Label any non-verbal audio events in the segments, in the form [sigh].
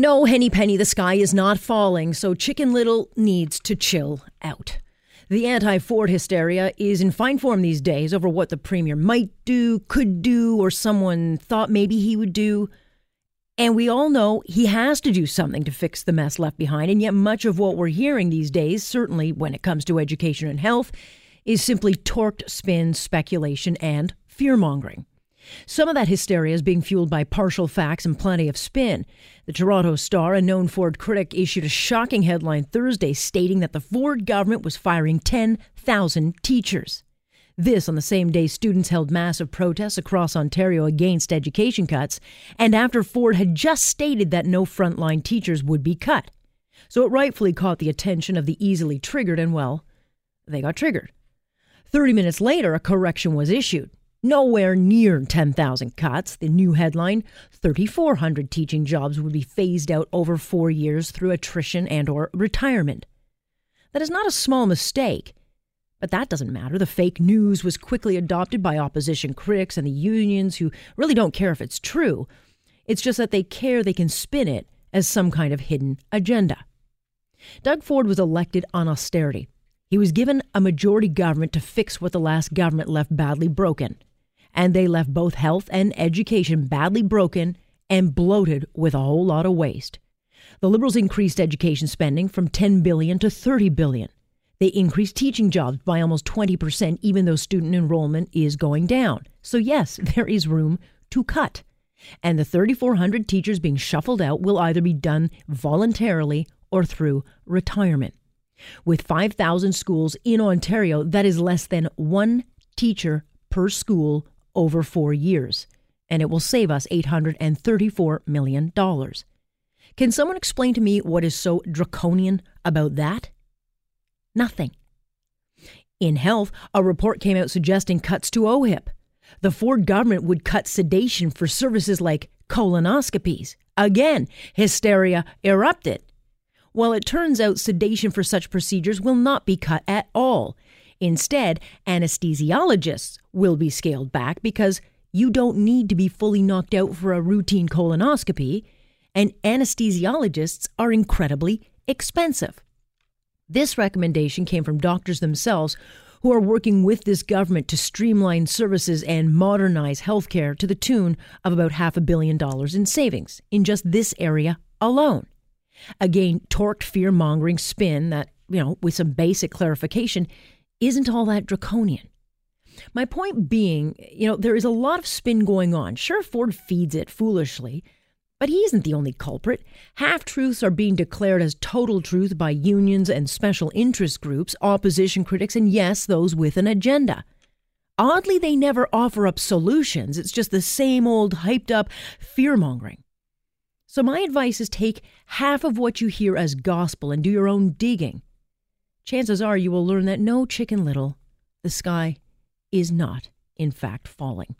No, Henny Penny, the sky is not falling, so Chicken Little needs to chill out. The anti Ford hysteria is in fine form these days over what the Premier might do, could do, or someone thought maybe he would do. And we all know he has to do something to fix the mess left behind, and yet much of what we're hearing these days, certainly when it comes to education and health, is simply torqued spin, speculation, and fear mongering. Some of that hysteria is being fueled by partial facts and plenty of spin. The Toronto Star, a known Ford critic, issued a shocking headline Thursday stating that the Ford government was firing 10,000 teachers. This on the same day students held massive protests across Ontario against education cuts, and after Ford had just stated that no frontline teachers would be cut. So it rightfully caught the attention of the easily triggered, and well, they got triggered. 30 minutes later, a correction was issued. Nowhere near 10,000 cuts. The new headline 3,400 teaching jobs would be phased out over four years through attrition and or retirement. That is not a small mistake. But that doesn't matter. The fake news was quickly adopted by opposition critics and the unions who really don't care if it's true. It's just that they care they can spin it as some kind of hidden agenda. Doug Ford was elected on austerity. He was given a majority government to fix what the last government left badly broken and they left both health and education badly broken and bloated with a whole lot of waste. The Liberals increased education spending from 10 billion to 30 billion. They increased teaching jobs by almost 20% even though student enrollment is going down. So yes, [laughs] there is room to cut. And the 3400 teachers being shuffled out will either be done voluntarily or through retirement. With 5000 schools in Ontario, that is less than 1 teacher per school over four years, and it will save us $834 million. Can someone explain to me what is so draconian about that? Nothing. In health, a report came out suggesting cuts to OHIP. The Ford government would cut sedation for services like colonoscopies. Again, hysteria erupted. Well, it turns out sedation for such procedures will not be cut at all. Instead, anesthesiologists will be scaled back because you don't need to be fully knocked out for a routine colonoscopy, and anesthesiologists are incredibly expensive. This recommendation came from doctors themselves who are working with this government to streamline services and modernize healthcare to the tune of about half a billion dollars in savings in just this area alone. Again, torqued fear mongering spin that, you know, with some basic clarification, isn't all that draconian. My point being, you know, there is a lot of spin going on. Sure, Ford feeds it foolishly, but he isn't the only culprit. Half truths are being declared as total truth by unions and special interest groups, opposition critics, and yes, those with an agenda. Oddly, they never offer up solutions. It's just the same old hyped up fear mongering. So, my advice is take half of what you hear as gospel and do your own digging chances are you will learn that no, Chicken Little, the sky is not, in fact, falling.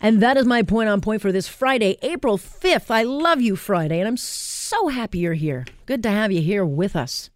And that is my point on point for this Friday, April 5th. I love you, Friday, and I'm so happy you're here. Good to have you here with us.